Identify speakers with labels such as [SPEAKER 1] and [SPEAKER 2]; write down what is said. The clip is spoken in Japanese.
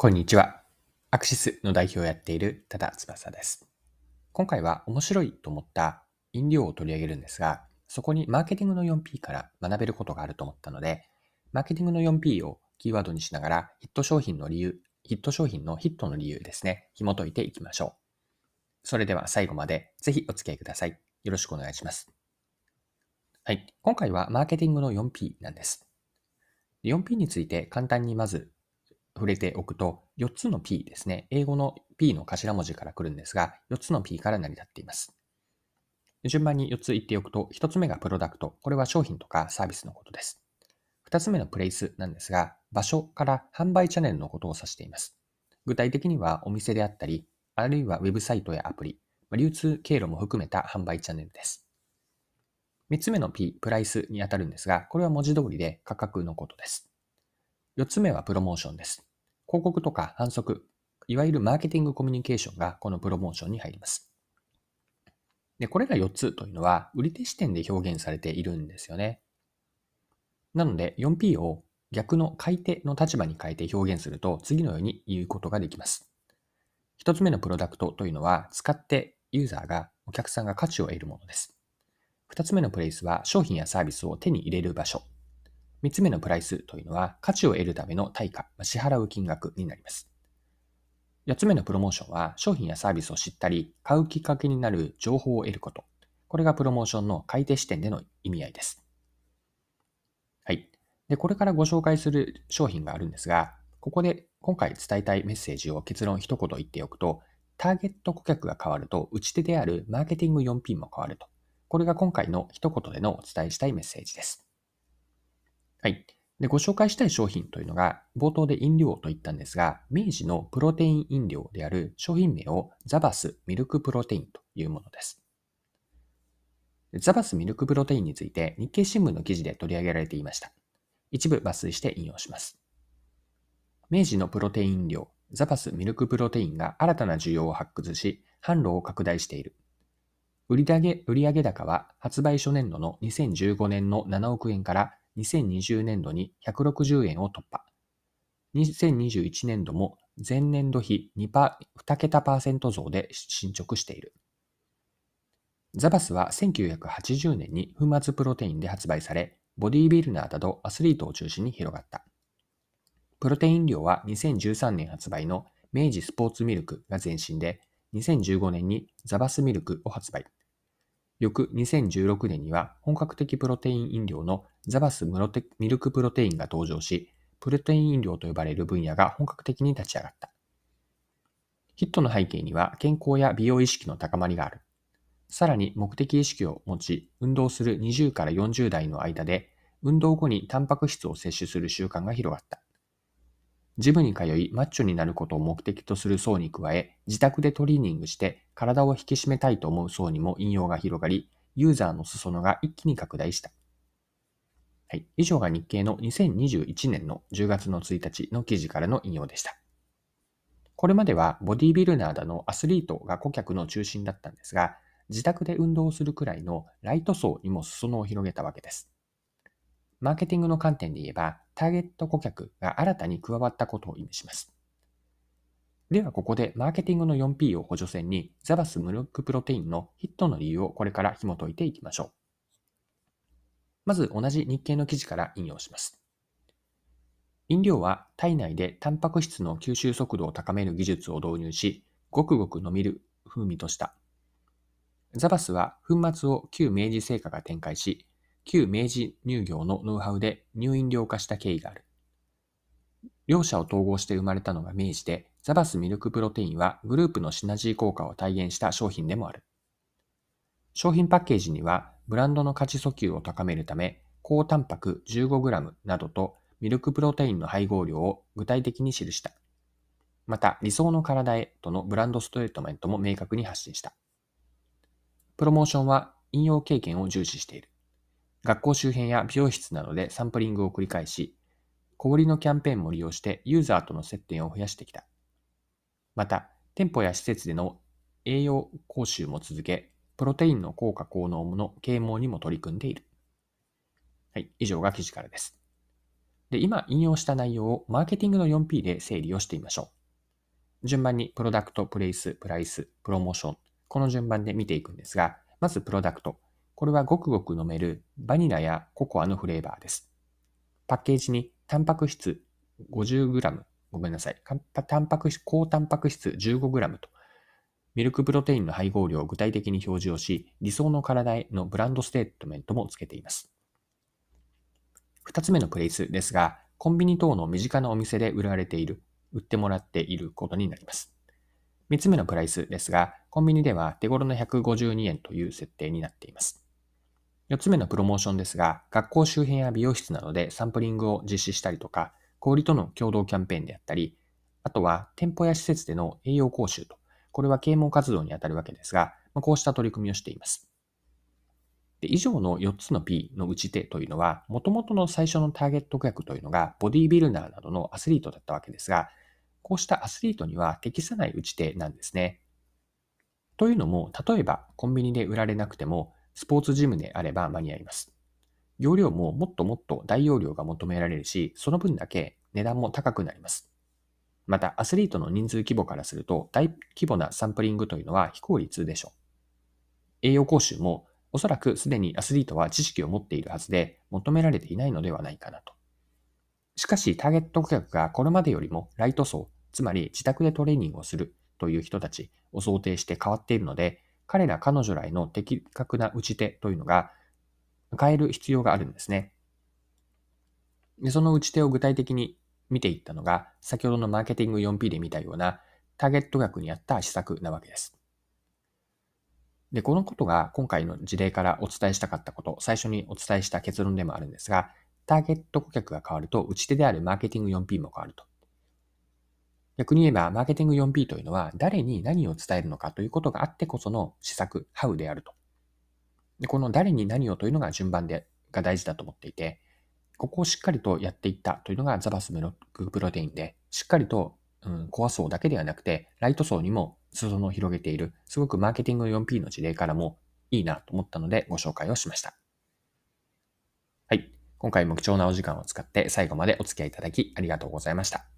[SPEAKER 1] こんにちは。アクシスの代表をやっている多田翼です。今回は面白いと思った飲料を取り上げるんですが、そこにマーケティングの 4P から学べることがあると思ったので、マーケティングの 4P をキーワードにしながらヒット商品の理由、ヒット商品のヒットの理由ですね、紐解いていきましょう。それでは最後までぜひお付き合いください。よろしくお願いします。はい。今回はマーケティングの 4P なんです。4P について簡単にまず触れておくと、4つの P ですね。英語の P の頭文字から来るんですが、4つの P から成り立っています。順番に4つ言っておくと、1つ目がプロダクト。これは商品とかサービスのことです。2つ目のプレイスなんですが、場所から販売チャンネルのことを指しています。具体的にはお店であったり、あるいはウェブサイトやアプリ、流通経路も含めた販売チャンネルです。3つ目の P、プライスにあたるんですが、これは文字通りで価格のことです。4つ目はプロモーションです。広告とか反則、いわゆるマーケティングコミュニケーションがこのプロモーションに入ります。で、これら4つというのは、売り手視点で表現されているんですよね。なので、4P を逆の買い手の立場に変えて表現すると、次のように言うことができます。1つ目のプロダクトというのは、使ってユーザーが、お客さんが価値を得るものです。2つ目のプレイスは、商品やサービスを手に入れる場所。三つ目のプライスというのは価値を得るための対価、支払う金額になります。四つ目のプロモーションは商品やサービスを知ったり、買うきっかけになる情報を得ること。これがプロモーションの買い手視点での意味合いです。はい。で、これからご紹介する商品があるんですが、ここで今回伝えたいメッセージを結論一言言っておくと、ターゲット顧客が変わると、打ち手であるマーケティング 4P も変わると。これが今回の一言でのお伝えしたいメッセージです。はい。で、ご紹介したい商品というのが、冒頭で飲料と言ったんですが、明治のプロテイン飲料である商品名をザバスミルクプロテインというものです。ザバスミルクプロテインについて日経新聞の記事で取り上げられていました。一部抜粋して引用します。明治のプロテイン飲料、ザバスミルクプロテインが新たな需要を発掘し、販路を拡大している。売上売上高は発売初年度の2015年の7億円から2020年度に160円を突破。2021年度も前年度比 2, パ2桁パーセント増で進捗している。ザバスは1980年に粉末プロテインで発売され、ボディービルナーなどアスリートを中心に広がった。プロテイン量は2013年発売の明治スポーツミルクが前身で、2015年にザバスミルクを発売。翌2016年には本格的プロテイン飲料のザバスミルクプロテインが登場し、プロテイン飲料と呼ばれる分野が本格的に立ち上がった。ヒットの背景には健康や美容意識の高まりがある。さらに目的意識を持ち、運動する20から40代の間で、運動後にタンパク質を摂取する習慣が広がった。ジムに通い、マッチョになることを目的とする層に加え、自宅でトレーニングして体を引き締めたいと思う層にも引用が広がり、ユーザーの裾野が一気に拡大した。はい。以上が日経の2021年の10月の1日の記事からの引用でした。これまではボディビルナーだのアスリートが顧客の中心だったんですが、自宅で運動するくらいのライト層にも裾野を広げたわけです。マーケティングの観点で言えば、ターゲット顧客が新たに加わったことを意味します。ではここでマーケティングの 4P を補助線にザバスムルクプロテインのヒットの理由をこれから紐解いていきましょう。まず同じ日経の記事から引用します。飲料は体内でタンパク質の吸収速度を高める技術を導入し、ごくごく飲みる風味とした。ザバスは粉末を旧明治製菓が展開し、旧明治乳業のノウハウで入飲料化した経緯がある。両者を統合して生まれたのが明治で、ザバスミルクプロテインはグループのシナジー効果を体現した商品でもある。商品パッケージには、ブランドの価値訴求を高めるため、高タンパク 15g などとミルクプロテインの配合量を具体的に記した。また、理想の体へとのブランドストレートメントも明確に発信した。プロモーションは引用経験を重視している。学校周辺や美容室などでサンプリングを繰り返し、小売りのキャンペーンも利用してユーザーとの接点を増やしてきた。また、店舗や施設での栄養講習も続け、プロテインの効果効能の啓蒙にも取り組んでいる。はい、以上が記事からです。で、今引用した内容をマーケティングの 4P で整理をしてみましょう。順番にプロダクト、プレイス、プライス、プロモーション。この順番で見ていくんですが、まずプロダクト。これはごくごく飲めるバニラやココアのフレーバーです。パッケージにタンパク質 50g、ごめんなさい。タンパク質、高タンパク質 15g と、ミルクプロテインの配合量を具体的に表示をし、理想の体へのブランドステートメントもつけています。二つ目のプレイスですが、コンビニ等の身近なお店で売られている、売ってもらっていることになります。三つ目のプライスですが、コンビニでは手頃の152円という設定になっています。四つ目のプロモーションですが、学校周辺や美容室などでサンプリングを実施したりとか、小売との共同キャンペーンであったり、あとは店舗や施設での栄養講習と、これは啓蒙活動にあたるわけですが、まこうした取り組みをしています。で以上の4つの P の打ち手というのは、もともとの最初のターゲット顧客というのが、ボディービルダーなどのアスリートだったわけですが、こうしたアスリートには適さない打ち手なんですね。というのも、例えばコンビニで売られなくても、スポーツジムであれば間に合います。容量ももっともっと大容量が求められるし、その分だけ値段も高くなります。また、アスリートの人数規模からすると、大規模なサンプリングというのは非効率でしょう。栄養講習もおそらくすでにアスリートは知識を持っているはずで求められていないのではないかなと。しかし、ターゲット顧客がこれまでよりもライト層、つまり自宅でトレーニングをするという人たちを想定して変わっているので、彼ら彼女らへの的確な打ち手というのが変える必要があるんですね。でその打ち手を具体的に見ていったのが、先ほどのマーケティング 4P で見たようなターゲット額に合った施策なわけです。で、このことが今回の事例からお伝えしたかったこと、最初にお伝えした結論でもあるんですが、ターゲット顧客が変わると、打ち手であるマーケティング 4P も変わると。逆に言えば、マーケティング 4P というのは、誰に何を伝えるのかということがあってこその施策、How であると。でこの誰に何をというのが順番で、が大事だと思っていて、ここをしっかりとやっていったというのがザバスメロックプロテインで、しっかりと、うん、コア層だけではなくて、ライト層にも裾野を広げている、すごくマーケティング 4P の事例からもいいなと思ったのでご紹介をしました。はい。今回も貴重なお時間を使って最後までお付き合いいただきありがとうございました。